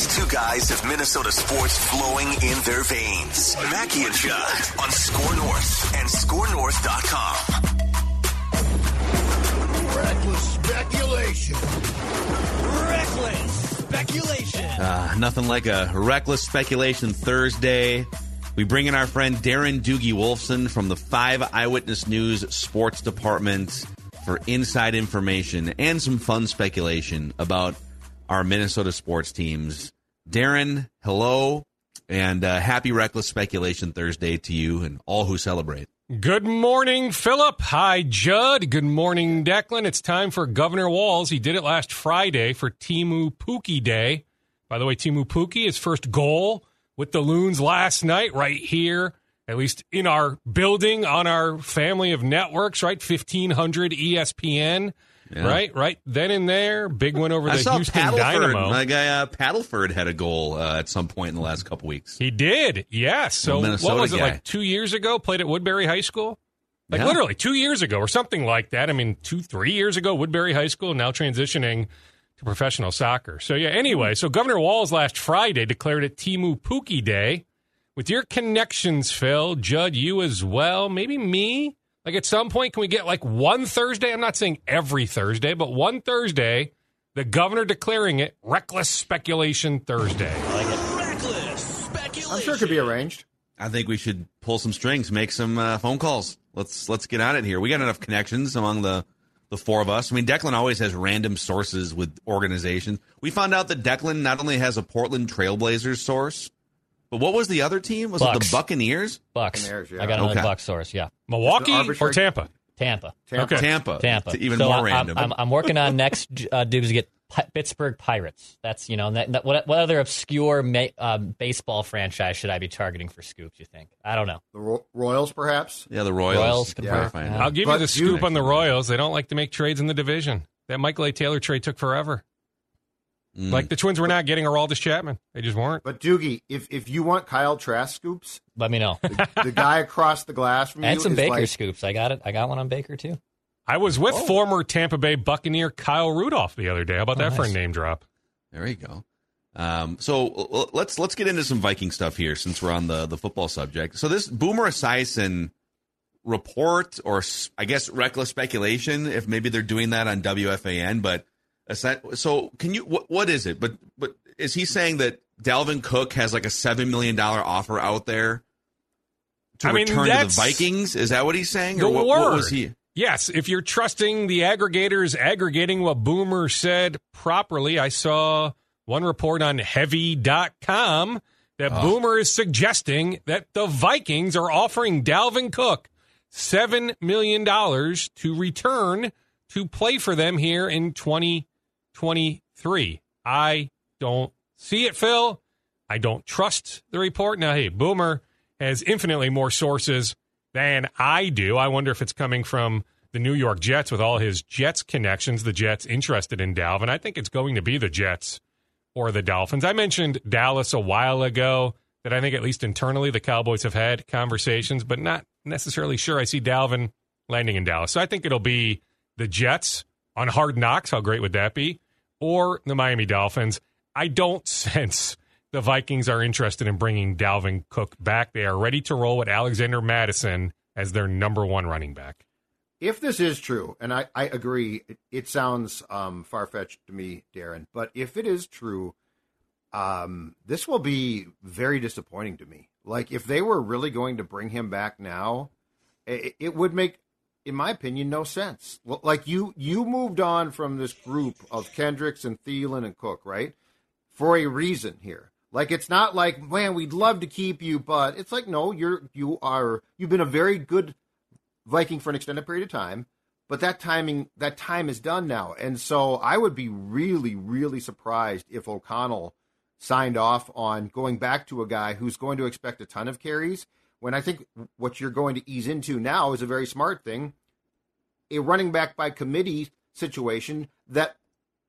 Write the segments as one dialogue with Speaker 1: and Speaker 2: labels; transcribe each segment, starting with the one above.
Speaker 1: These two guys have Minnesota sports flowing in their veins. Mackey and Judd on Score North and ScoreNorth.com.
Speaker 2: Reckless speculation.
Speaker 3: Reckless speculation.
Speaker 4: Uh, nothing like a reckless speculation Thursday. We bring in our friend Darren Doogie Wolfson from the Five Eyewitness News Sports Department for inside information and some fun speculation about our Minnesota sports teams. Darren, hello, and uh, happy Reckless Speculation Thursday to you and all who celebrate.
Speaker 5: Good morning, Philip. Hi, Judd. Good morning, Declan. It's time for Governor Walz. He did it last Friday for Teemu Pukki Day. By the way, Teemu Pukki, his first goal with the Loons last night, right here, at least in our building on our family of networks, right? 1500 ESPN.
Speaker 4: Yeah.
Speaker 5: Right, right. Then and there, big win over the
Speaker 4: I saw
Speaker 5: Houston
Speaker 4: Padelford.
Speaker 5: Dynamo.
Speaker 4: My guy uh, Padelford had a goal uh, at some point in the last couple weeks.
Speaker 5: He did, yes. So what was it like two years ago? Played at Woodbury High School, like
Speaker 4: Yeah.
Speaker 5: literally two years ago or something like that. I mean, two, three years ago, Woodbury High School, now transitioning to professional soccer. So yeah. Anyway, so Governor Walz last Friday declared it Teemu Pukki Day. With your connections, Phil, Judd, you as well, maybe me. Like at some point, can we get like one Thursday? I'm not saying every Thursday, but one Thursday, the governor declaring it reckless speculation Thursday.
Speaker 3: Reckless speculation.
Speaker 2: I'm sure it could be arranged.
Speaker 4: I think we should pull some strings, make some uh, phone calls. Let's let's get on it here. We got enough connections among the the four of us. I mean, Declan always has random sources with organizations. We found out that Declan not only has a Portland Trailblazers source, but what was the other team? Was it the Buccaneers?
Speaker 6: Bucks.
Speaker 2: Buccaneers, yeah.
Speaker 6: I got another
Speaker 4: Okay.
Speaker 6: Buck source. Yeah,
Speaker 5: Milwaukee or Tampa?
Speaker 6: Tampa.
Speaker 2: Tampa.
Speaker 5: Okay.
Speaker 4: Tampa.
Speaker 6: Tampa.
Speaker 4: It's even
Speaker 6: So
Speaker 4: more
Speaker 6: I'm-
Speaker 4: random.
Speaker 6: I'm, I'm working on next uh, due to get Pi- Pittsburgh Pirates. That's you know that, that- what, what other obscure ma- um, baseball franchise should I be targeting for scoops? You think? I don't know.
Speaker 2: The Ro- Royals, perhaps.
Speaker 4: yeah, the Royals.
Speaker 6: Royals
Speaker 2: Yeah.
Speaker 6: Yeah.
Speaker 5: I'll give
Speaker 2: But
Speaker 5: you the
Speaker 2: you-
Speaker 5: scoop on the Royals. They don't like to make trades in the division. That Michael A. Taylor trade took forever.
Speaker 4: Mm.
Speaker 5: Like the Twins were not getting Aroldis Chapman. They just weren't.
Speaker 2: But Doogie, if if you want Kyle Trask scoops,
Speaker 6: Let me know.
Speaker 2: the guy across the glass from you
Speaker 6: and some
Speaker 2: is
Speaker 6: Baker
Speaker 2: like,
Speaker 6: scoops. I got it. I got one on Baker too.
Speaker 5: I was with
Speaker 6: Oh.
Speaker 5: former Tampa Bay Buccaneer Kyle Rudolph the other day. How about
Speaker 6: Oh,
Speaker 5: that for a name drop?
Speaker 4: There you go. Um, so let's let's get into some Viking stuff here since we're on the the football subject. So this Boomer Esiason report, or I guess reckless speculation, if maybe they're doing that on WFAN, but esi- so can you what what is it? But but is he saying that Dalvin Cook has like a seven million dollar offer out there to
Speaker 5: I mean,
Speaker 4: return to the Vikings? Is that what he's saying? or what, what was he?
Speaker 5: Yes, if you're trusting the aggregators aggregating what Boomer said properly, I saw one report on heavy.com that
Speaker 4: Oh.
Speaker 5: Boomer is suggesting that the Vikings are offering Dalvin Cook $7 million to return to play for them here in 2023. I don't see it, Phil. I don't trust the report. Now, hey, Boomer has infinitely more sources than I do. I wonder if it's coming from the New York Jets with all his Jets connections, the Jets interested in Dalvin. I think it's going to be the Jets or the Dolphins. I mentioned Dallas a while ago that I think at least internally the Cowboys have had conversations, but not necessarily sure I see Dalvin landing in Dallas. So I think it'll be the Jets on Hard Knocks. How great would that be? Or the Miami Dolphins. I don't sense the Vikings are interested in bringing Dalvin Cook back. They are ready to roll with Alexander Mattison as their number one running back.
Speaker 2: If this is true, and I, I agree, it, it sounds um, far fetched to me, Darren, but if it is true um, this will be very disappointing to me. Like if they were really going to bring him back now, it, it would make, in my opinion, no sense. Like you, you moved on from this group of Kendricks and Thielen and Cook, right? For a reason here. Like it's not like, man, we'd love to keep you, but it's like, no, you're you are you've been a very good Viking for an extended period of time, but that timing that time is done now. And so I would be really, really surprised if O'Connell signed off on going back to a guy who's going to expect a ton of carries. When I think what you're going to ease into now is a very smart thing. A running back by committee situation that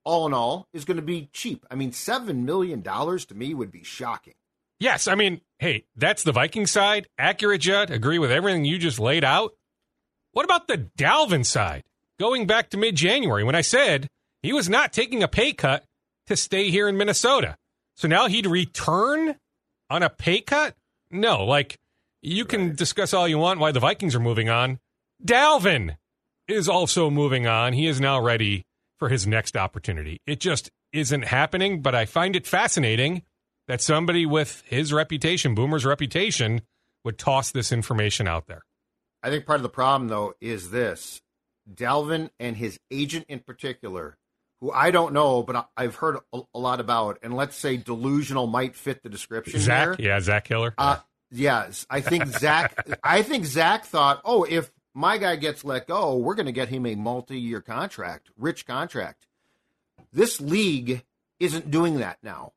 Speaker 2: all in all is going to be cheap. I mean, seven million dollars to me would be shocking.
Speaker 5: Yes, I mean, hey, that's the Viking side. Accurate, Judd. Agree with everything you just laid out. What about the Dalvin side? Going back to mid January when I said he was not taking a pay cut to stay here in Minnesota. So now he'd return on a pay cut? No, like you can discuss all you want why the Vikings are moving on. Dalvin is also moving on. He is now ready for his next opportunity. It just isn't happening, but I find it fascinating that somebody with his reputation, Boomer's reputation, would toss this information out there.
Speaker 2: I think part of the problem, though, is this Dalvin and his agent in particular, who I don't know, but I've heard a, lot about, and let's say delusional might fit the description
Speaker 5: Zach,
Speaker 2: here.
Speaker 5: yeah, Zach Hiller.
Speaker 2: Uh, yes, I think Zach. I think Zach thought, oh, if my guy gets let go, we're going to get him a multi-year contract, rich contract. This league isn't doing that now,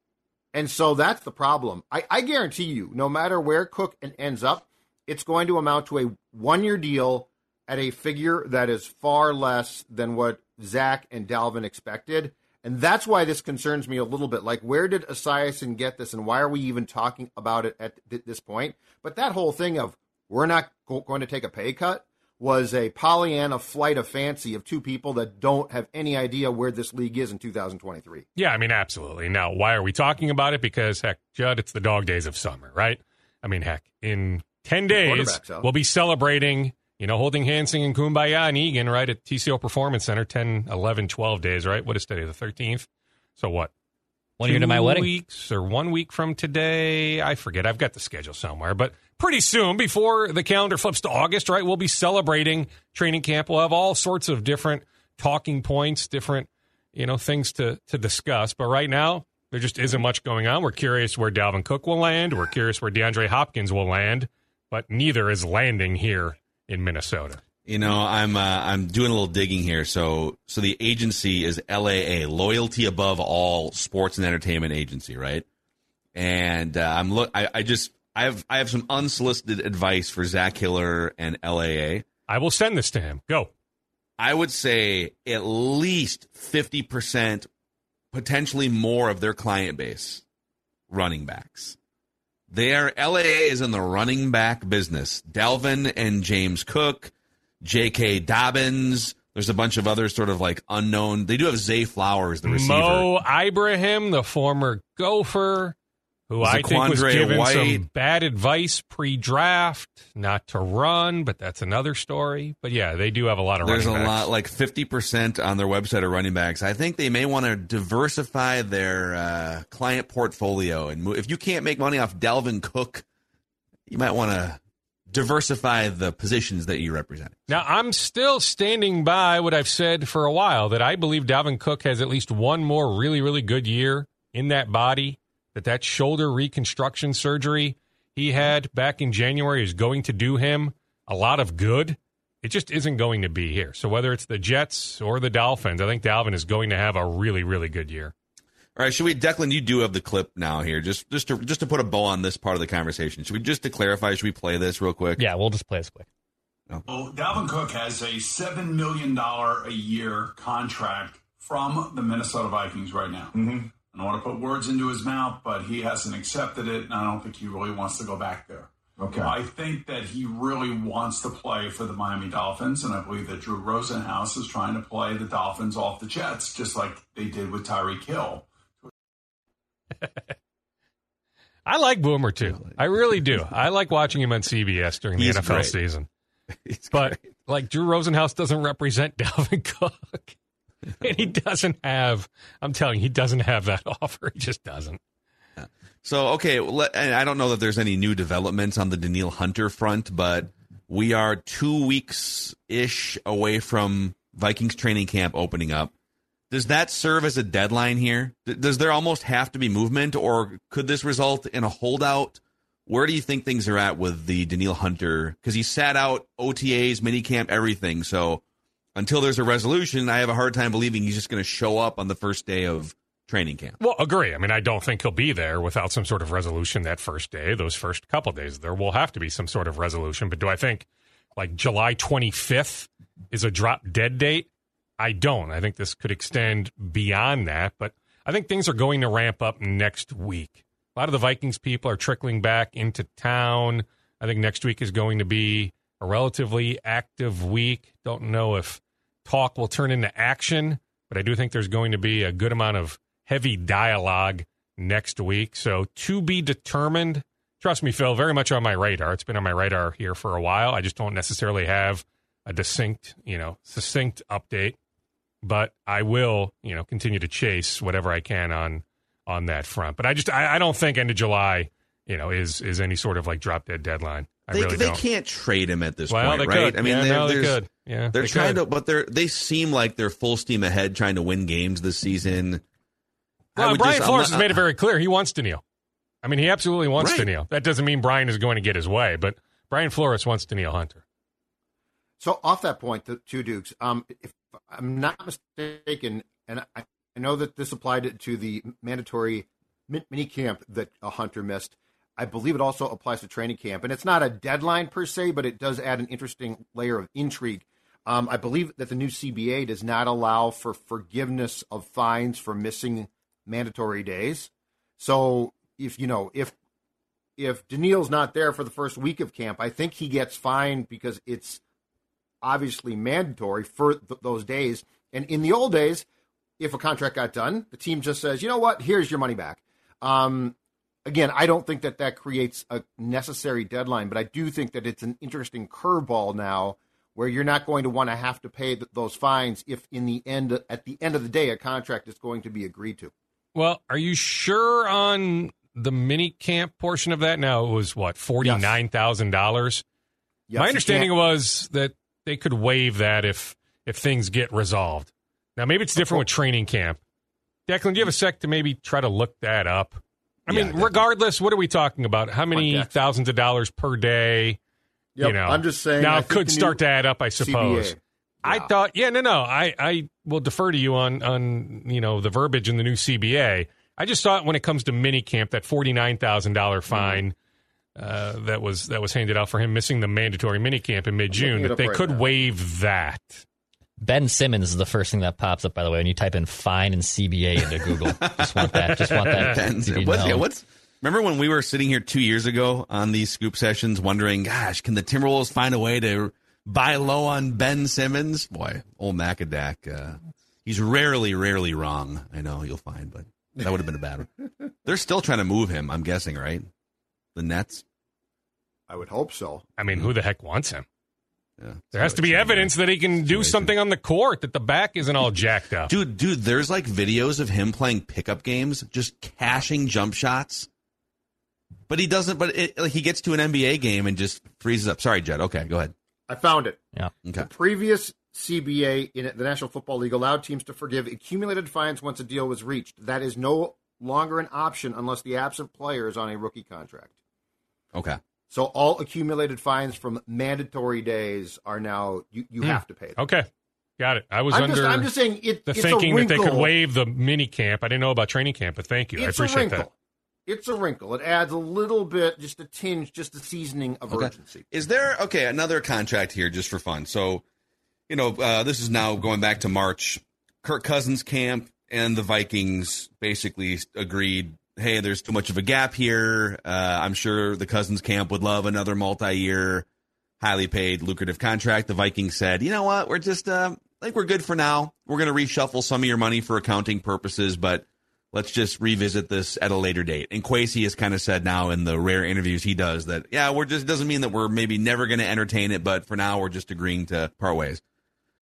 Speaker 2: and so that's the problem. I, I guarantee you, no matter where Cook en- ends up, it's going to amount to a one-year deal at a figure that is far less than what Zach and Dalvin expected. And that's why this concerns me a little bit. Like, where did Esiason get this, and why are we even talking about it at th- this point? But that whole thing of we're not go- going to take a pay cut was a Pollyanna flight of fancy of two people that don't have any idea where this league is in 2023.
Speaker 5: Yeah, I mean, absolutely. Now, why are we talking about it? Because, heck, Judd, it's the dog days of summer, right? I mean, heck, in 10 days, we'll be celebrating, you know, holding hands, singing Kumbaya and Eagan, right, at TCO Performance Center 10, 11, 12 days, right? What is today, the 13th? So what?
Speaker 6: One year to my
Speaker 5: two
Speaker 6: wedding.
Speaker 5: weeks or one week from today. I forget. I've got the schedule somewhere, but pretty soon, before the calendar flips to August, right, we'll be celebrating training camp. We'll have all sorts of different talking points, different you know things to to discuss. But right now, there just isn't much going on. We're curious where Dalvin Cook will land. We're curious where DeAndre Hopkins will land, but neither is landing here in Minnesota.
Speaker 4: You know, I'm uh, I'm doing a little digging here. So so the agency is LAA, Loyalty Above All Sports and Entertainment Agency, right? And uh, I'm look. I, I just I have I have some unsolicited advice for Zach Hiller and LAA.
Speaker 5: I will send this to him. Go.
Speaker 4: I would say at least fifty percent, potentially more of their client base, running backs. Their LAA is in the running back business. Dalvin and James Cook, J.K. Dobbins. There's a bunch of other sort of like unknown. They do have Zay Flowers, the receiver.
Speaker 5: Mo Ibrahim, the former Gopher, who I think was given
Speaker 4: White.
Speaker 5: some bad advice pre-draft, not to run, but that's another story. But yeah, they do have a lot of
Speaker 4: There's a
Speaker 5: running backs.
Speaker 4: lot, like 50% on their website of running backs. I think they may want to diversify their uh, client portfolio. And move. if you can't make money off Dalvin Cook, you might want to diversify the positions that you represent.
Speaker 5: Now, I'm still standing by what I've said for a while that I believe Dalvin Cook has at least one more really, really good year in that body, that that shoulder reconstruction surgery he had back in January is going to do him a lot of good. It just isn't going to be here. So whether it's the Jets or the Dolphins, I think Dalvin is going to have a really, really good year.
Speaker 4: All right, should we, Declan? You do have the clip now here, just just to just to put a bow on this part of the conversation. Should we just to clarify? Should we play this real quick?
Speaker 6: Yeah, we'll just play this quick.
Speaker 7: Well, Dalvin Cook has a seven million dollar a year contract from the Minnesota Vikings right now. Mm-hmm. I don't want to put words into his mouth, but he hasn't accepted it, and I don't think he really wants to go back there.
Speaker 8: Okay.
Speaker 7: I think that he really wants to play for the Miami Dolphins, and I believe that Drew Rosenhaus is trying to play the Dolphins off the Jets, just like they did with Tyreek Hill.
Speaker 5: I like Boomer too. I really do. I like watching him on CBS during the
Speaker 4: He's
Speaker 5: NFL
Speaker 4: great.
Speaker 5: season.
Speaker 4: It's
Speaker 5: But
Speaker 4: great.
Speaker 5: like Drew Rosenhaus doesn't represent Dalvin Cook. and he doesn't have I'm telling you, he doesn't have that offer. He just doesn't.
Speaker 4: So okay, let, and I don't know that there's any new developments on the Danielle Hunter front, but we are two weeks ish away from Vikings training camp opening up. Does that serve as a deadline here? Does there almost have to be movement, or could this result in a holdout? Where do you think things are at with the Danielle Hunter? Because he sat out OTAs, minicamp, everything. So until there's a resolution, I have a hard time believing he's just going to show up on the first day of training camp.
Speaker 5: Well, agree. I mean, I don't think he'll be there without some sort of resolution that first day, those first couple days. There will have to be some sort of resolution. But do I think like July 25th is a drop dead date? I don't. I think this could extend beyond that. But I think things are going to ramp up next week. A lot of the Vikings people are trickling back into town. I think next week is going to be a relatively active week. Don't know if talk will turn into action, but I do think there's going to be a good amount of heavy dialogue next week. So to be determined. Trust me, Phil, very much on my radar. It's been on my radar here for a while. I just don't necessarily have a distinct, you know, succinct update, but I will, you know, continue to chase whatever I can on on that front. But I just I, I don't think end of July, you know, is is any sort of like drop dead deadline. I
Speaker 4: they,
Speaker 5: really
Speaker 4: they
Speaker 5: don't.
Speaker 4: can't trade him at this
Speaker 5: Well,
Speaker 4: point,
Speaker 5: they
Speaker 4: right?
Speaker 5: could.
Speaker 4: I mean,
Speaker 5: Yeah,
Speaker 4: they're,
Speaker 5: no, they could. Yeah,
Speaker 4: they're
Speaker 5: they
Speaker 4: trying
Speaker 5: could.
Speaker 4: to, but they're they seem like they're full steam ahead, trying to win games this season.
Speaker 5: Well, Brian
Speaker 4: just-
Speaker 5: Flores
Speaker 4: not-
Speaker 5: has made it very clear he wants to kneel. I mean, he absolutely wants to
Speaker 4: Right.
Speaker 5: kneel. That doesn't mean Brian is going to get his way, but Brian Flores wants to kneel Hunter.
Speaker 2: So off that point, the two Dukes. Um, if I'm not mistaken, and I, I know that this applied to the mandatory mini camp that a hunter missed. I believe it also applies to training camp, and it's not a deadline per se, but it does add an interesting layer of intrigue. Um, I believe that the new CBA does not allow for forgiveness of fines for missing mandatory days. So if you know if if Danielle's not there for the first week of camp, I think he gets fined because it's obviously mandatory for th- those days. And in the old days, if a contract got done, the team just says, you know what, here's your money back. Um, again, I don't think that that creates a necessary deadline, but I do think that it's an interesting curveball now where you're not going to want to have to pay th- those fines if in the end at the end of the day a contract is going to be agreed to.
Speaker 5: Well, are you sure on the mini camp portion of that? Now it was what forty nine thousand dollars.
Speaker 2: Yes,
Speaker 5: My understanding was that they could waive that if if things get resolved. Now maybe it's different with training camp. Declan, do you have a sec to maybe try to look that up? I
Speaker 4: Yeah,
Speaker 5: mean,
Speaker 4: definitely.
Speaker 5: regardless, what are we talking about? How many thousands of dollars per day?
Speaker 2: Yep,
Speaker 5: you know,
Speaker 2: I'm just saying,
Speaker 5: Now it could start to add up, I suppose.
Speaker 2: CBA.
Speaker 5: I thought, yeah, no, no. I, I will defer to you on, on you know the verbiage in the new CBA. I just thought when it comes to minicamp, that forty nine thousand dollar
Speaker 2: Mm-hmm.
Speaker 5: fine uh, that was that was handed out for him missing the mandatory minicamp in mid June, that they
Speaker 2: right
Speaker 5: could
Speaker 2: now.
Speaker 5: waive that.
Speaker 6: Ben Simmons is the first thing that pops up, by the way, when you type in fine and CBA into Google. just want that. Just want that.
Speaker 4: Depends.
Speaker 6: to be
Speaker 4: What's,
Speaker 6: known.
Speaker 4: what's remember when we were sitting here two years ago on these scoop sessions, wondering, gosh, can the Timberwolves find a way to buy low on Ben Simmons? Boy, old Macadac, uh, he's rarely, rarely wrong. I know you'll find, but that would have been a bad one. They're still trying to move him. I'm guessing, right? The Nets.
Speaker 2: I would hope so.
Speaker 5: I mean, who the heck wants him?
Speaker 4: Yeah.
Speaker 5: There has to be evidence that he can do
Speaker 4: Situation.
Speaker 5: something on the court, that the back isn't all jacked up.
Speaker 4: Dude, dude, there's like videos of him playing pickup games, just cashing jump shots. But he doesn't. But it, like he gets to an NBA game and just freezes up. Sorry, Jed. Okay, go ahead.
Speaker 2: I found it.
Speaker 6: Yeah.
Speaker 4: Okay.
Speaker 2: The previous CBA in the National Football League allowed teams to forgive accumulated fines once a deal was reached. That is no longer an option unless the absent player is on a rookie contract.
Speaker 4: Okay.
Speaker 2: So all accumulated fines from mandatory days are now you, you
Speaker 5: Hmm.
Speaker 2: have to pay them.
Speaker 5: Okay, got it. I was
Speaker 2: I'm
Speaker 5: under
Speaker 2: just I'm just saying it,
Speaker 5: the
Speaker 2: it's
Speaker 5: thinking
Speaker 2: a
Speaker 5: that they could
Speaker 2: wrinkle.
Speaker 5: waive the mini camp. I didn't know about training camp, but thank you. I
Speaker 2: It's a
Speaker 5: appreciate
Speaker 2: wrinkle.
Speaker 5: that.
Speaker 2: It's a wrinkle. It adds a little bit, just a tinge, just a seasoning of
Speaker 4: Okay.
Speaker 2: urgency.
Speaker 4: Is there okay another contract here just for fun? So, you know, uh, this is now going back to March. Kirk Cousins camp and the Vikings basically agreed. Hey, there's too much of a gap here. Uh, I'm sure the Cousins camp would love another multi-year, highly paid, lucrative contract. The Vikings said, you know what, we're just uh, like we're good for now. We're going to reshuffle some of your money for accounting purposes, but let's just revisit this at a later date. And Kwesi has kind of said now in the rare interviews he does that, yeah, we're just doesn't mean that we're maybe never going to entertain it, but for now we're just agreeing to part ways.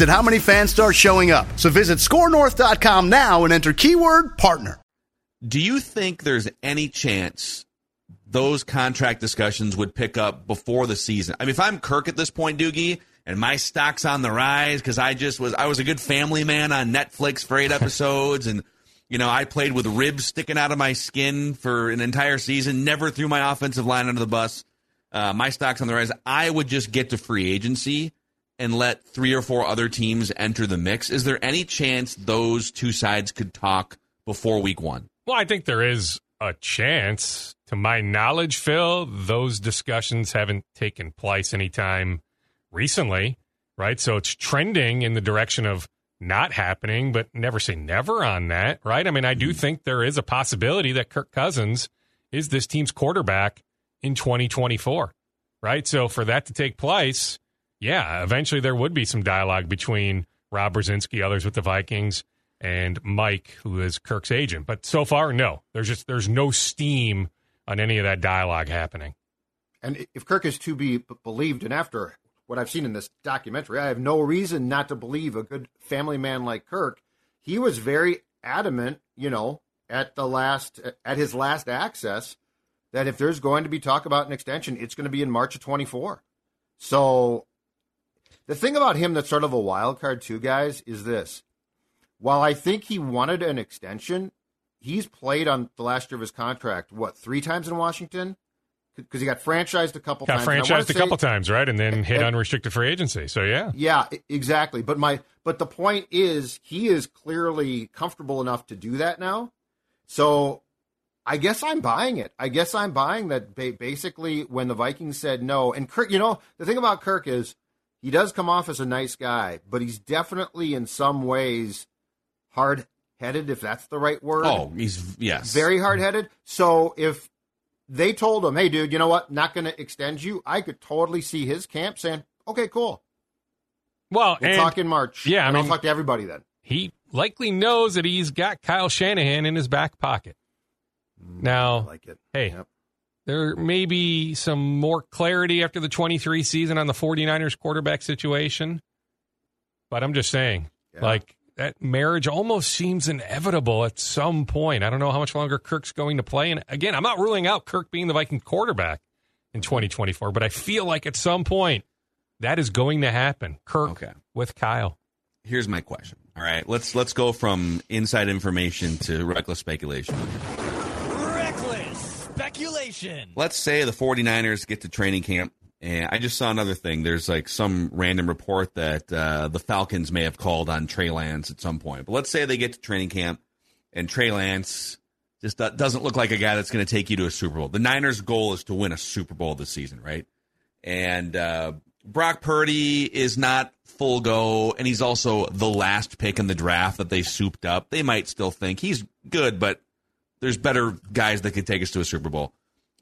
Speaker 9: at how many fans start showing up. So visit scorenorth.com now and enter keyword partner.
Speaker 4: Do you think there's any chance those contract discussions would pick up before the season? I mean, if I'm Kirk at this point, Doogie, and my stock's on the rise because I just was I was a good family man on Netflix for eight episodes and you know, I played with ribs sticking out of my skin for an entire season, never threw my offensive line under the bus. Uh, my stock's on the rise. I would just get to free agency and let three or four other teams enter the mix. Is there any chance those two sides could talk before week one?
Speaker 5: Well, I think there is a chance. To my knowledge, Phil, those discussions haven't taken place anytime recently, right? So it's trending in the direction of not happening, but never say never on that, right? I mean, I do hmm. think there is a possibility that Kirk Cousins is this team's quarterback in 2024, right? So for that to take place, yeah, eventually there would be some dialogue between Rob Brzezinski, others with the Vikings, and Mike, who is Kirk's agent. But so far, no. There's just there's no steam on any of that dialogue happening.
Speaker 2: And if Kirk is to be believed, and after what I've seen in this documentary, I have no reason not to believe a good family man like Kirk. He was very adamant, you know, at the last at his last access that if there's going to be talk about an extension, it's going to be in March of 24. So the thing about him that's sort of a wild card too, guys, is this while I think he wanted an extension, he's played on the last year of his contract, what, three times in Washington? Because he got franchised a couple
Speaker 5: got
Speaker 2: times.
Speaker 5: franchised a couple times, right? And then hit and, unrestricted free agency. So, yeah.
Speaker 2: Yeah, exactly. But my but the point is he is clearly comfortable enough to do that now. So I guess I'm buying it. I guess I'm buying that basically when the Vikings said no, and Kirk, you know, the thing about Kirk is he does come off as a nice guy, but he's definitely in some ways hard headed, if that's the right word.
Speaker 4: Oh, he's yes,
Speaker 2: very hard headed. So if they told him, "Hey, dude, you know what? Not going to extend you," I could totally see his camp saying, "Okay, cool."
Speaker 5: Well,
Speaker 2: we'll
Speaker 5: and,
Speaker 2: talk in March.
Speaker 5: Yeah, I mean,
Speaker 2: I'll talk to everybody then.
Speaker 5: He likely knows that he's got Kyle Shanahan in his back pocket. Mm, now,
Speaker 2: I like it.
Speaker 5: Hey,
Speaker 2: Yep.
Speaker 5: There may be some more clarity after the 23 season on the 49ers quarterback situation, but I'm just saying,
Speaker 2: Yeah.
Speaker 5: like that marriage almost seems inevitable at some point. I don't know how much longer Kirk's going to play. And again, I'm not ruling out Kirk being the Viking quarterback in 2024, but I feel like at some point that is going to happen. Kirk
Speaker 4: Okay.
Speaker 5: with Kyle.
Speaker 4: Here's my question. All right, let's let's go from inside information to reckless speculation.
Speaker 3: Speculation.
Speaker 4: Let's say the 49ers get to training camp and I just saw another thing. There's like some random report that uh, the Falcons may have called on Trey Lance at some point. But let's say they get to training camp and Trey Lance just doesn't look like a guy that's going to take you to a Super Bowl. The Niners' goal is to win a Super Bowl this season, right? And uh, Brock Purdy is not full go, and he's also the last pick in the draft that they souped up. They might still think he's good, but there's better guys that could take us to a Super Bowl.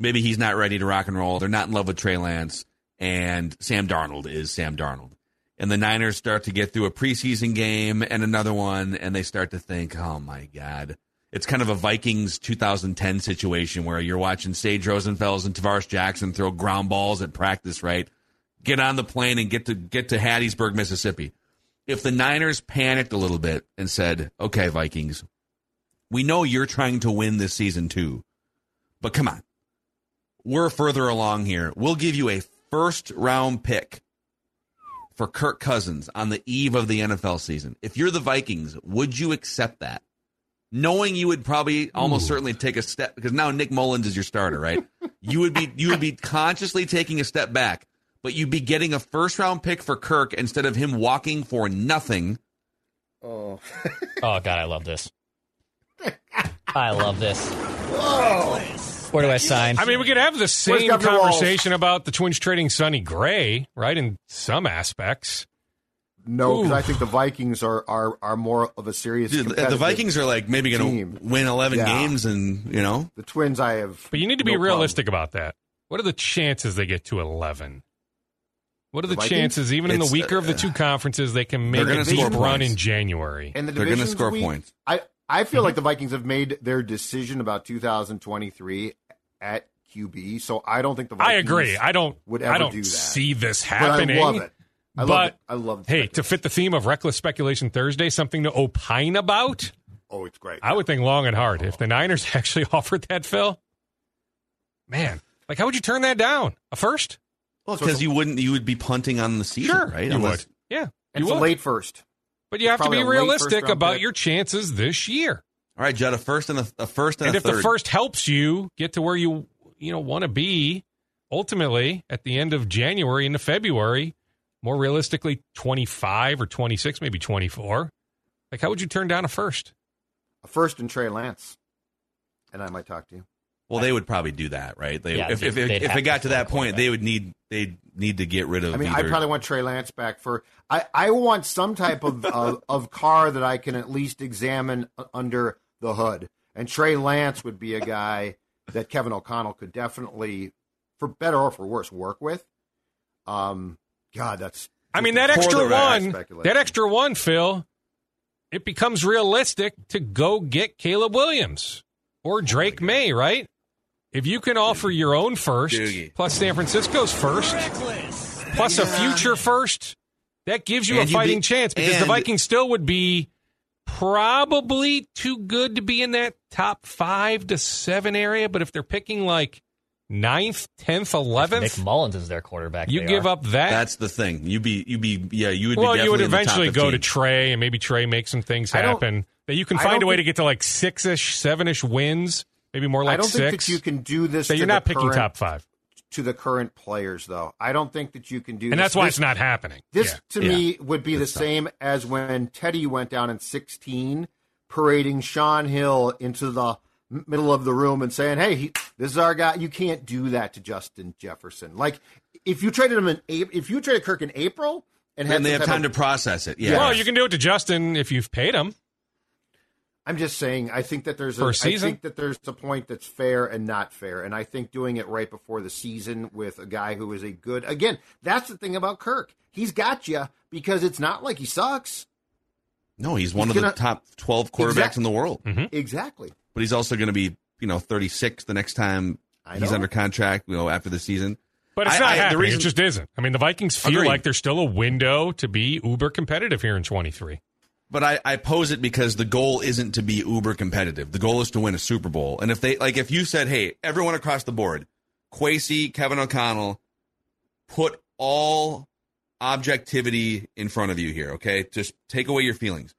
Speaker 4: Maybe he's not ready to rock and roll. They're not in love with Trey Lance, and Sam Darnold is Sam Darnold. And the Niners start to get through a preseason game and another one, and they start to think, oh my God. It's kind of a Vikings 2010 situation where you're watching Sage Rosenfels and Tarvaris Jackson throw ground balls at practice, right? Get on the plane and get to get to Hattiesburg, Mississippi. If the Niners panicked a little bit and said, "Okay, Vikings, we know you're trying to win this season too, but come on, we're further along here. We'll give you a first round pick for Kirk Cousins on the eve of the NFL season. If you're the Vikings, would you accept that? knowing you would probably almost certainly take a step because now Nick Mullens is your starter, right? you would be you would be consciously taking a step back, but you'd be getting a first round pick for Kirk instead of him walking for nothing.
Speaker 2: Oh,
Speaker 6: Oh God, I love this. I love this.
Speaker 2: Whoa.
Speaker 6: Where do I sign?
Speaker 5: I mean, we could have the same
Speaker 2: Governor Walz?
Speaker 5: conversation about the Twins trading Sonny Gray, right? In some aspects.
Speaker 2: No, because I think the Vikings are, are are more of a serious.
Speaker 4: Dude, the- the Vikings are like maybe going
Speaker 2: team.
Speaker 4: to win 11
Speaker 2: Yeah.
Speaker 4: games and, you know,
Speaker 2: The Twins, I have.
Speaker 5: But you need to be
Speaker 2: no problem.
Speaker 5: realistic about that. What are the chances they get to 11? What are the,
Speaker 2: The Vikings?
Speaker 5: chances, even in the
Speaker 4: It's,
Speaker 5: weaker of the
Speaker 4: uh,
Speaker 5: two conferences, they can
Speaker 4: they're
Speaker 5: make a
Speaker 4: gonna
Speaker 5: deep
Speaker 4: score
Speaker 5: run
Speaker 4: points.
Speaker 5: in January?
Speaker 2: And the
Speaker 4: They're gonna
Speaker 2: divisions
Speaker 4: score
Speaker 2: week,
Speaker 4: points.
Speaker 2: I I feel
Speaker 5: Mm-hmm.
Speaker 2: like the Vikings have made their decision about 2023 at QB. So I don't think the Vikings
Speaker 5: I agree. I don't.
Speaker 2: would ever
Speaker 5: I don't
Speaker 2: do that.
Speaker 5: see this
Speaker 2: But
Speaker 5: happening.
Speaker 2: I love it. I love
Speaker 5: but
Speaker 2: it. I love.
Speaker 5: hey, to fit the theme of reckless speculation Thursday, something to opine about.
Speaker 2: oh, it's great.
Speaker 5: I would think long and hard. If the Niners actually offered that, Phil, man, like how would you turn that down? A first?
Speaker 4: well, because you wouldn't, you would be punting on the season,
Speaker 5: Sure,
Speaker 4: right?
Speaker 5: you
Speaker 4: Unless-
Speaker 5: would. Yeah,
Speaker 2: it's
Speaker 5: you
Speaker 2: a
Speaker 5: would.
Speaker 2: late first.
Speaker 5: but you have to be realistic about
Speaker 2: pick.
Speaker 5: your chances this year.
Speaker 4: All right, Judd, a first and a, a first and,
Speaker 5: And
Speaker 4: a
Speaker 5: if
Speaker 4: third.
Speaker 5: the first helps you get to where you you know want to be, ultimately at the end of January into February, more realistically, twenty five or twenty six, maybe twenty four. Like, how would you turn down a first?
Speaker 2: A first and Trey Lance, and I might talk to you.
Speaker 4: Well, they would probably do that, right? They,
Speaker 6: Yeah,
Speaker 4: if, if, if, if it got
Speaker 6: to
Speaker 4: to that point, they would need they need to get rid of.
Speaker 2: I mean, I probably want Trey Lance back for. I, I want some type of, of of car that I can at least examine under the hood. And Trey Lance would be a guy that Kevin O'Connell could definitely, for better or for worse, work with. Um, God, that's.
Speaker 5: I mean, that extra one, that extra one, Phil, it becomes realistic to go get Caleb Williams or Drake Maye, right? If you can offer your own first
Speaker 4: Doogie.
Speaker 5: plus San Francisco's first
Speaker 3: Reckless.
Speaker 5: plus a future first, that gives you
Speaker 4: And
Speaker 5: a
Speaker 4: you'd
Speaker 5: fighting
Speaker 4: be-
Speaker 5: chance because the
Speaker 4: and-
Speaker 5: Vikings still would be probably too good to be in that top five to seven area. But if they're picking like ninth, tenth, eleventh,
Speaker 6: Nick
Speaker 5: eleventh,
Speaker 6: Mullens is their quarterback.
Speaker 5: you give
Speaker 6: are.
Speaker 5: up that.
Speaker 4: That's the thing. You be you be yeah. You would.
Speaker 5: well,
Speaker 4: be
Speaker 5: you would
Speaker 4: definitely in the top
Speaker 5: eventually go to Trey, and maybe Trey makes some things happen. That you can find a way to get to like six ish, seven ish wins, maybe more like
Speaker 2: I don't
Speaker 5: six.
Speaker 2: think that you can do this.
Speaker 5: that
Speaker 2: to
Speaker 5: you're
Speaker 2: the
Speaker 5: not picking
Speaker 2: current-
Speaker 5: top five,
Speaker 2: to the current players, though. I don't think that you can do.
Speaker 5: and
Speaker 2: this.
Speaker 5: that's why
Speaker 2: This-
Speaker 5: it's not happening.
Speaker 2: This
Speaker 5: Yeah.
Speaker 2: to me would be the same as when Teddy went down in 16, parading Shaun Hill into the middle of the room and saying, "Hey, he, this is our guy." You can't do that to Justin Jefferson. Like if you traded him in, if you traded Kirk in April and
Speaker 4: and they have time
Speaker 2: of-
Speaker 4: to process it. Yeah.
Speaker 5: Well, you can do it to Justin if you've paid him.
Speaker 2: I'm just saying. I think that there's a,
Speaker 5: For a
Speaker 2: I
Speaker 5: season?
Speaker 2: think that there's a point that's fair and not fair, and I think doing it right before the season with a guy who is a good. Again, that's the thing about Kirk. He's got you because it's not like he sucks.
Speaker 4: no, he's one
Speaker 2: He's
Speaker 4: of
Speaker 2: gonna-
Speaker 4: the top twelve quarterbacks
Speaker 2: Exact-
Speaker 4: in the world. Mm-hmm.
Speaker 2: Exactly.
Speaker 4: But he's also going to be you know 36 the next time he's under contract. You know after the season.
Speaker 5: But it's
Speaker 4: I-
Speaker 5: not
Speaker 4: I- the reason-
Speaker 5: it just isn't. I mean, the Vikings feel
Speaker 4: Agreed.
Speaker 5: like there's still a window to be uber competitive here in 23.
Speaker 4: But I, I pose it because the goal isn't to be uber competitive. The goal is to win a Super Bowl. And if they like, if you said, "Hey, everyone across the board, Kwesi, Kevin O'Connell, put all objectivity in front of you here, okay? Just take away your feelings.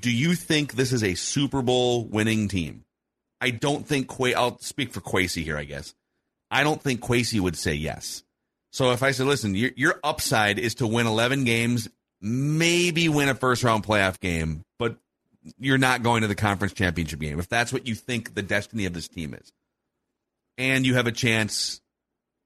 Speaker 4: Do you think this is a Super Bowl winning team? I don't think Qua. I'll speak for Kwesi here, I guess. I don't think Kwesi would say yes. So if I said, "Listen, your your upside is to win 11 games, maybe win a first round playoff game, but you're not going to the conference championship game." If that's what you think the destiny of this team is, and you have a chance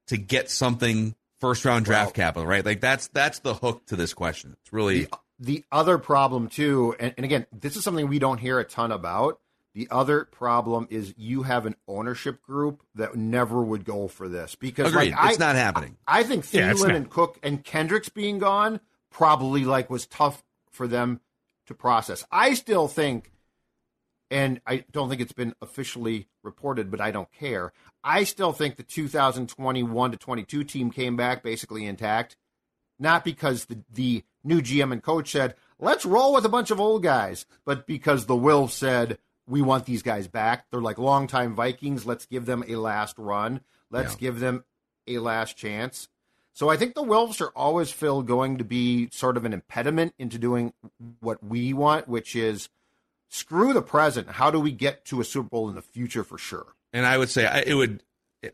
Speaker 4: to get something first round draft
Speaker 2: Well-
Speaker 4: capital, right? Like that's that's the hook to this question. It's really
Speaker 2: The, the other problem too, and, and again, this is something we don't hear a ton about. The other problem is you have an ownership group that never would go for this because
Speaker 4: agreed.
Speaker 2: like,
Speaker 4: it's
Speaker 2: I,
Speaker 4: not happening.
Speaker 2: I think
Speaker 5: Yeah,
Speaker 2: Thielen
Speaker 5: not.
Speaker 2: and Cook and Kendricks being gone probably like was tough for them to process. I still think, and I don't think it's been officially reported, but I don't care. I still think the 2021 to 22 team came back basically intact, not because the the new GM and coach said let's roll with a bunch of old guys, but because the will said we want these guys back. They're like longtime Vikings. Let's give them a last run. Let's
Speaker 4: Yeah.
Speaker 2: give them a last chance. So I think the Wilfs are always, Phil, going to be sort of an impediment into doing what we want, which is screw the present. How do we get to a Super Bowl in the future for sure?
Speaker 4: And I would say I, it would.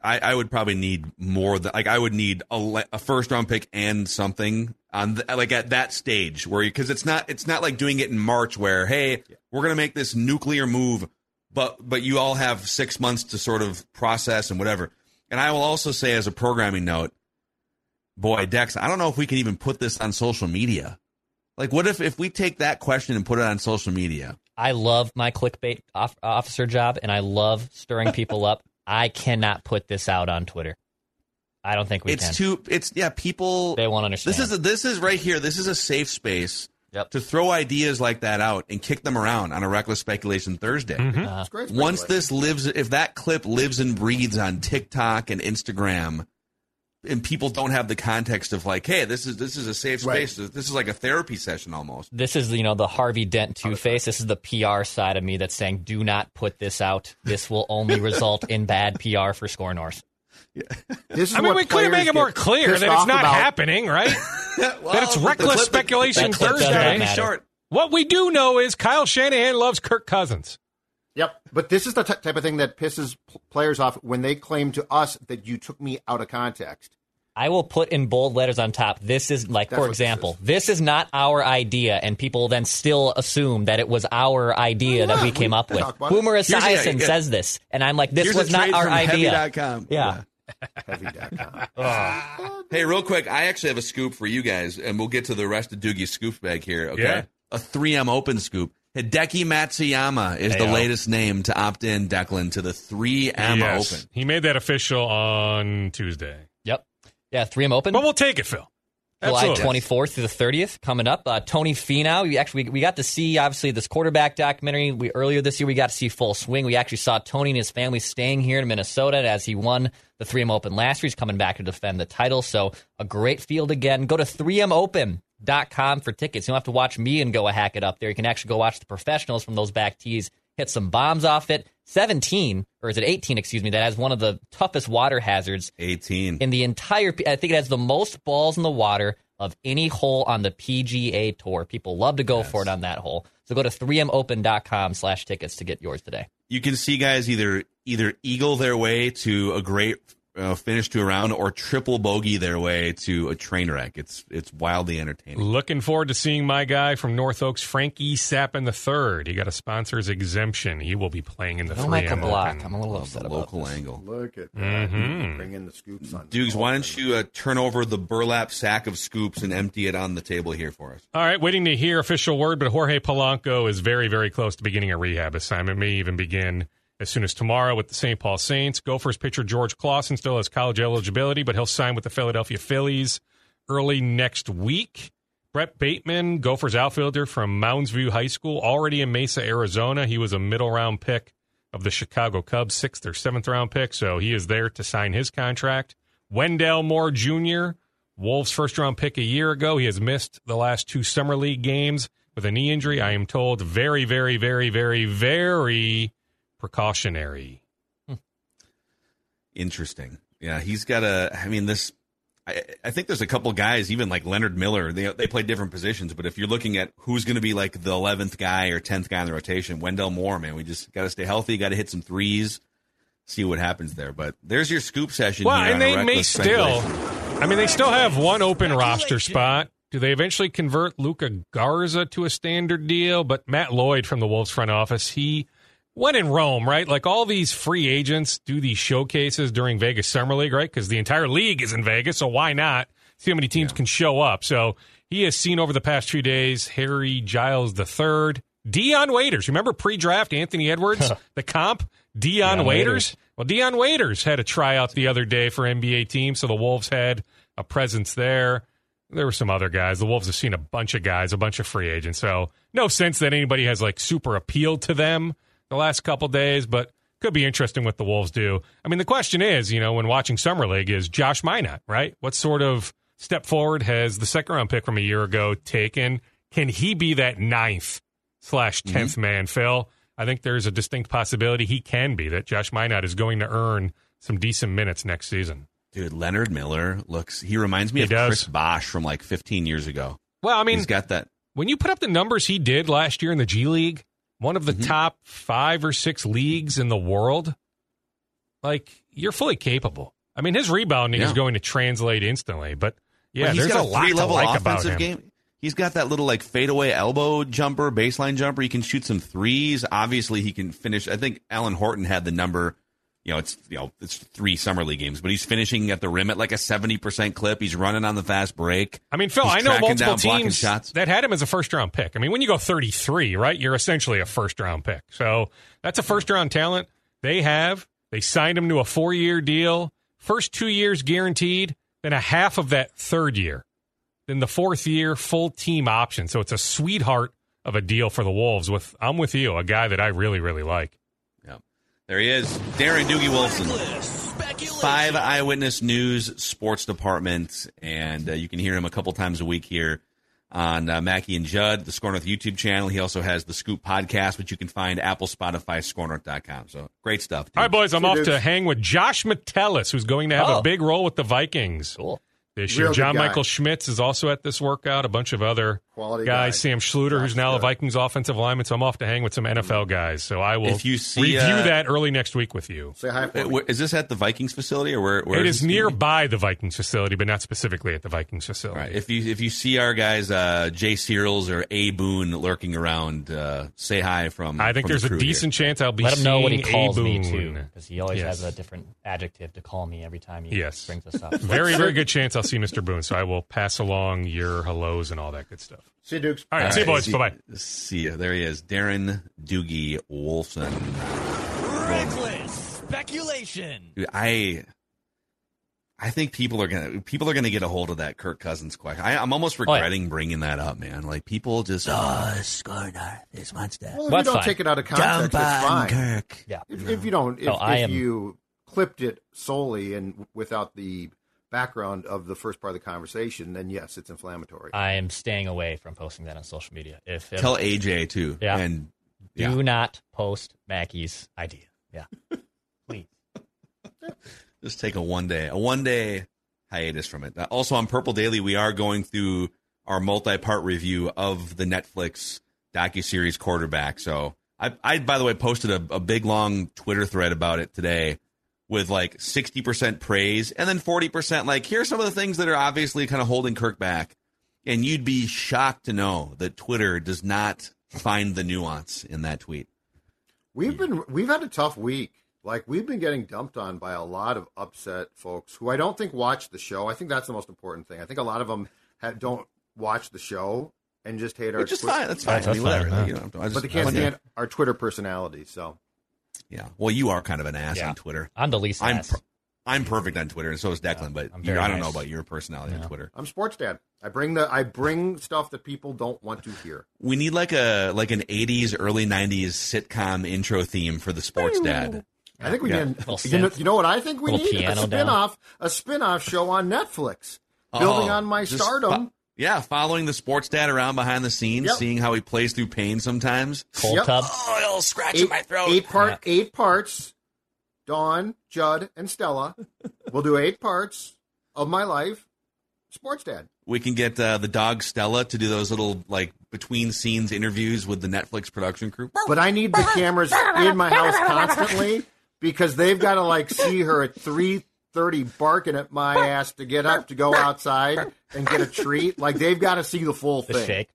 Speaker 4: I, I would probably need more than like I would need a, a first round pick and something on the, like at that stage where because it's not it's not like doing it in March where hey we're gonna make this nuclear move but but you all have six months to sort of process and whatever. And I will also say as a programming note, boy Dex, I don't know if we can even put this on social media. Like what if if we take that question and put it on social media?
Speaker 6: I love my clickbait off- officer job, and I love stirring people up. I cannot put this out on Twitter. I don't think we
Speaker 4: it's
Speaker 6: can.
Speaker 4: It's too it's yeah people
Speaker 6: they won't understand.
Speaker 4: this is a, this is right here this is a safe space
Speaker 6: Yep.
Speaker 4: to throw ideas like that out and kick them around on a reckless speculation thursday
Speaker 6: Uh-huh.
Speaker 2: It's
Speaker 4: once this lives if that clip lives and breathes on tiktok and instagram and people don't have the context of like hey this is this is a safe
Speaker 2: Right.
Speaker 4: space this is like a therapy session almost
Speaker 6: this is you know the Harvey Dent Two Face. This is the PR side of me that's saying, "Do not put this out. This will only result in bad PR for Score North."
Speaker 2: This is
Speaker 5: I mean,
Speaker 2: what
Speaker 5: we couldn't make it more clear that it's not
Speaker 2: about.
Speaker 5: happening, right? that it's reckless speculation
Speaker 6: clip doesn't
Speaker 5: Thursday.
Speaker 4: short
Speaker 5: What we do know is Kyle Shanahan loves Kirk Cousins.
Speaker 2: Yep, but this is the t- type of thing that pisses p- players off when they claim to us that you took me out of context.
Speaker 6: I will put in bold letters on top. This is like,
Speaker 2: That's
Speaker 6: for
Speaker 2: what this
Speaker 6: example, this is. not our idea, and people then still assume that it was our idea that we
Speaker 2: we
Speaker 6: came up with.
Speaker 2: talk about.
Speaker 6: Boomer
Speaker 4: Here's-
Speaker 6: Esiason
Speaker 4: yeah.
Speaker 6: says this, and I'm like, this
Speaker 4: Here's
Speaker 6: was not
Speaker 4: trade
Speaker 6: our
Speaker 4: from
Speaker 6: idea.
Speaker 4: Heavy.com.
Speaker 6: Yeah.
Speaker 2: Heavy.com.
Speaker 4: Hey, real quick, I actually have a scoop for you guys, and we'll get to the rest of Doogie's scoop bag here. Okay,
Speaker 5: Yeah.
Speaker 4: a 3M Open scoop. Hideki Matsuyama is the latest name to opt in, Declan, to the 3M
Speaker 5: Yes.
Speaker 4: Open.
Speaker 5: He made that official on Tuesday.
Speaker 6: Yep. Yeah, 3M Open.
Speaker 5: But we'll take it, Phil.
Speaker 6: July
Speaker 5: Absolutely.
Speaker 6: 24th through the 30th coming up. Uh, Tony Finau, we actually we got to see obviously this quarterback documentary. We earlier this year we got to see full swing. We actually saw Tony and his family staying here in Minnesota as he won the 3M Open last year. He's coming back to defend the title. So a great field again. Go to 3mopen.com for tickets. You don't have to watch me and go a hack it up there. You can actually go watch the professionals from those back tees hit some bombs off it. 17 or is it 18? Excuse me. That has one of the toughest water hazards
Speaker 4: 18.
Speaker 6: in the entire I think it has the most balls in the water of any hole on the PGA tour. People love to go for it on that hole. So go to 3mopen.com slash tickets to get yours today.
Speaker 4: you can see guys either either eagle their way to a great uh, finish to a round or triple bogey their way to a train wreck. It's it's wildly entertaining.
Speaker 5: Looking forward to seeing my guy from North Oaks, Frankie Sappin the third. He got a sponsor's exemption. He will be playing in the
Speaker 6: Don't
Speaker 5: 3M
Speaker 6: make a block.
Speaker 5: Open.
Speaker 6: I'm a little
Speaker 4: Love
Speaker 6: upset
Speaker 4: the
Speaker 6: about
Speaker 4: local
Speaker 6: this.
Speaker 4: angle.
Speaker 2: Look at that.
Speaker 5: Mhm.
Speaker 2: Bring in the scoops on.
Speaker 4: Dukes, why don't you uh, turn over the burlap sack of scoops and empty it on the table here for us?
Speaker 5: All right, waiting to hear official word, but Jorge Polanco is very, very close to beginning a rehab assignment. May even begin as soon as tomorrow with the St. Paul Saints. Gophers pitcher George Klassen still has college eligibility, but he'll sign with the Philadelphia Phillies early next week. Brett Bateman, Gophers outfielder from Mounds View High School, already in Mesa, Arizona. He was a middle round pick of the Chicago Cubs, sixth or seventh round pick, so he is there to sign his contract. Wendell Moore Jr., Wolves' first round pick a year ago. He has missed the last two Summer League games with a knee injury. I am told very, very, very, very, very precautionary. Hmm.
Speaker 4: Interesting. Yeah, he's got a. I mean, this. I, I think there's a couple guys, even like Leonard Miller. They they play different positions, but if you're looking at who's going to be like the 11th guy or 10th guy in the rotation, Wendell Moore, man, we just got to stay healthy. Got to hit some threes. See what happens there. But there's your scoop session.
Speaker 5: Well,
Speaker 4: here
Speaker 5: and they may still. I mean, they still have one open roster spot. Do they eventually convert Luka Garza to a standard deal? But Matt Lloyd from the Wolves front office, he went in Rome, right? Like all these free agents do these showcases during Vegas Summer League, right? Because the entire league is in Vegas, so why not see how many teams can show up? So he has seen over the past few days Harry Giles III, Dion Waiters. Remember pre-draft Anthony Edwards, the comp, Dion Waiters.
Speaker 6: Waiters.
Speaker 5: Well, Dion Waiters had a tryout the other day for NBA team, so the Wolves had a presence there. There were some other guys. The Wolves have seen a bunch of guys, a bunch of free agents. So no sense that anybody has like super appealed to them the last couple days, but could be interesting what the Wolves do. I mean, the question is, you know, when watching Summer League, is Josh Minott, right? What sort of step forward has the second round pick from a year ago taken? Can he be that ninth slash mm-hmm. 10th man, Phil? I think there's a distinct possibility he can be that Josh Minott is going to earn some decent minutes next season.
Speaker 4: Dude, Leonard Miller looks. He reminds me
Speaker 5: He
Speaker 4: of
Speaker 5: does.
Speaker 4: Chris Bosh from like 15 years ago.
Speaker 5: Well, I mean,
Speaker 4: he's got that.
Speaker 5: when you put up the numbers he did last year in the G League, one of the
Speaker 4: Mm-hmm.
Speaker 5: top five or six leagues in the world, like you're fully capable. I mean, his rebounding is going to translate instantly, but yeah,
Speaker 4: Well, he's
Speaker 5: there's
Speaker 4: got
Speaker 5: a lot to like about
Speaker 4: offensive
Speaker 5: him.
Speaker 4: game. He's got that little like fadeaway elbow jumper, baseline jumper. He can shoot some threes. Obviously, he can finish. I think Alan Horton had the number. You know, it's you know it's three summer league games, but he's finishing at the rim at like a seventy percent clip. He's running on the fast break.
Speaker 5: I mean, Phil,
Speaker 4: He's
Speaker 5: I know multiple teams that had him as a first round pick. I mean, when you go 33, right, you're essentially a first round pick. So that's a first round talent. They have. They signed him to a four year deal, first two years guaranteed, then a half of that third year. Then the fourth year, full team option. So it's a sweetheart of a deal for the Wolves. With I'm with you, a guy that I really, really like.
Speaker 4: Yeah, there he is, Darren Doogie
Speaker 3: Wolfson.
Speaker 4: Five Eyewitness News Sports Department, and uh, you can hear him a couple times a week here on uh, Mackey and Judd, the Score North YouTube channel. He also has the Scoop podcast, which you can find Apple, Spotify, ScoreNorth.com. So great stuff. dude.
Speaker 5: All right, boys, I'm
Speaker 2: See you,
Speaker 5: off to hang with Josh Metellus, who's going to have
Speaker 6: Oh.
Speaker 5: a big role with the Vikings.
Speaker 6: Cool.
Speaker 5: This
Speaker 2: Real
Speaker 5: year. John
Speaker 2: guy.
Speaker 5: Michael Schmitz is also at this workout. A bunch of other
Speaker 2: Quality
Speaker 5: guys.
Speaker 2: guy.
Speaker 5: Sam Schlueter, who's
Speaker 2: Josh
Speaker 5: now a Vikings offensive lineman. So I'm off to hang with some NFL guys. So I will
Speaker 4: If you see,
Speaker 5: review
Speaker 4: uh,
Speaker 5: that early next week with you.
Speaker 2: Say hi for me.
Speaker 4: where- Is this at the Vikings facility or where? where
Speaker 5: It
Speaker 4: is
Speaker 5: is
Speaker 4: this gonna be?
Speaker 5: nearby the Vikings facility, but not specifically at the Vikings facility.
Speaker 4: Right. If you if you see our guys uh, Jay Searles or A Boone lurking around, uh, say hi from.
Speaker 5: I think
Speaker 4: from
Speaker 5: there's
Speaker 4: the
Speaker 5: a
Speaker 4: crew
Speaker 5: decent chance I'll be
Speaker 6: Let him know what he calls
Speaker 5: A.
Speaker 6: me too, because he always
Speaker 5: Yes.
Speaker 6: has a different adjective to call me every time he
Speaker 5: Yes.
Speaker 6: brings us up.
Speaker 5: Very, very good chance I'll see Mr. Boone. So I will pass along your hellos and all that good stuff.
Speaker 2: See you, Dukes.
Speaker 5: All right,
Speaker 4: All
Speaker 5: see you, boys. Bye bye.
Speaker 4: See you. There he is, Darren Doogie Wolfson.
Speaker 3: Reckless speculation.
Speaker 4: Dude, I I think people are gonna people are gonna get a hold of that Kirk Cousins question. I, I'm almost
Speaker 6: Oh, yeah.
Speaker 4: regretting bringing that up, man. Like people just
Speaker 9: Oh, score north. This monster.
Speaker 2: Well, if
Speaker 6: That's
Speaker 2: you don't
Speaker 6: fine.
Speaker 2: take it out of context, it's fine.
Speaker 9: Kirk.
Speaker 6: Yeah.
Speaker 2: If, if you don't, if,
Speaker 6: No,
Speaker 2: if
Speaker 6: am-
Speaker 2: you clipped it solely and without the background of the first part of the conversation, then yes, it's inflammatory.
Speaker 6: I am staying away from posting that on social media. If, if
Speaker 4: tell AJ too.
Speaker 6: Yeah.
Speaker 4: And
Speaker 6: do
Speaker 4: yeah.
Speaker 6: not post Mackey's idea. Yeah, please.
Speaker 4: just take a one day a one day hiatus from it. Uh, Also on Purple Daily, we are going through our multi part review of the Netflix docu series Quarterback. So I, I by the way posted a, a big long Twitter thread about it today with like sixty percent praise and then forty percent like here's some of the things that are obviously kind of holding Kirk back. And you'd be shocked to know that Twitter does not find the nuance in that tweet.
Speaker 2: We've hmm. been we've had a tough week. Like we've been getting dumped on by a lot of upset folks who I don't think watch the show. I think that's the most important thing. I think a lot of them ha don't watch the show and just hate our.
Speaker 4: Which is
Speaker 2: Twi-
Speaker 4: fine. That's fine.
Speaker 6: That's
Speaker 4: I mean,
Speaker 6: fine,
Speaker 4: whatever.
Speaker 6: yeah.
Speaker 4: You know, I just-
Speaker 2: But they can't stand our Twitter personality. So
Speaker 4: Yeah. Well, you are kind of an ass
Speaker 6: Yeah.
Speaker 4: on Twitter.
Speaker 6: I'm the least.
Speaker 4: I'm
Speaker 6: ass.
Speaker 4: per- I'm perfect on Twitter, and so is Declan. but
Speaker 6: I'm
Speaker 4: you,
Speaker 6: very
Speaker 4: I don't know about your personality on Twitter.
Speaker 2: I'm sports dad. I bring the I bring stuff that people don't want to hear.
Speaker 4: We need like a like an '80s, early '90s sitcom intro theme for the sports dad.
Speaker 2: I think we
Speaker 4: Yeah.
Speaker 2: need.
Speaker 6: Little
Speaker 2: You know, you know what I think we
Speaker 6: Little
Speaker 2: need? A
Speaker 6: piano down.
Speaker 2: spin-off, a spin-off show on Netflix, building
Speaker 4: Oh,
Speaker 2: on my stardom.
Speaker 4: fo- yeah, following the sports dad around behind the scenes,
Speaker 2: Yep.
Speaker 4: seeing how he plays through pain sometimes.
Speaker 6: Cold
Speaker 2: Yep.
Speaker 6: tub.
Speaker 4: Oh, it'll scratch
Speaker 2: eight,
Speaker 4: my throat.
Speaker 2: eight part, eight parts. Dawn, Judd, and Stella. we'll do eight parts of my life. Sports dad.
Speaker 4: We can get uh, the dog Stella to do those little like between scenes interviews with the Netflix production crew.
Speaker 2: But I need the cameras in my house constantly because they've got to like see her at three thirty barking at my ass to get up to go outside and get a treat. Like they've got to see the full
Speaker 6: The
Speaker 2: thing.
Speaker 6: shake.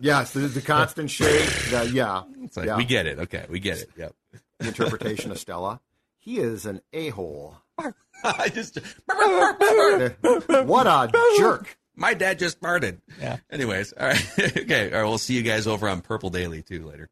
Speaker 2: Yes, the, the constant shake. The, yeah,
Speaker 4: It's like
Speaker 2: yeah.
Speaker 4: we get it. Okay, we get it. Yep.
Speaker 2: the interpretation of Stella. He is an a hole.
Speaker 4: I just
Speaker 2: What a jerk.
Speaker 4: my dad just farted.
Speaker 6: Yeah.
Speaker 4: Anyways, all right. okay. All right. We'll see you guys over on Purple Daily too later.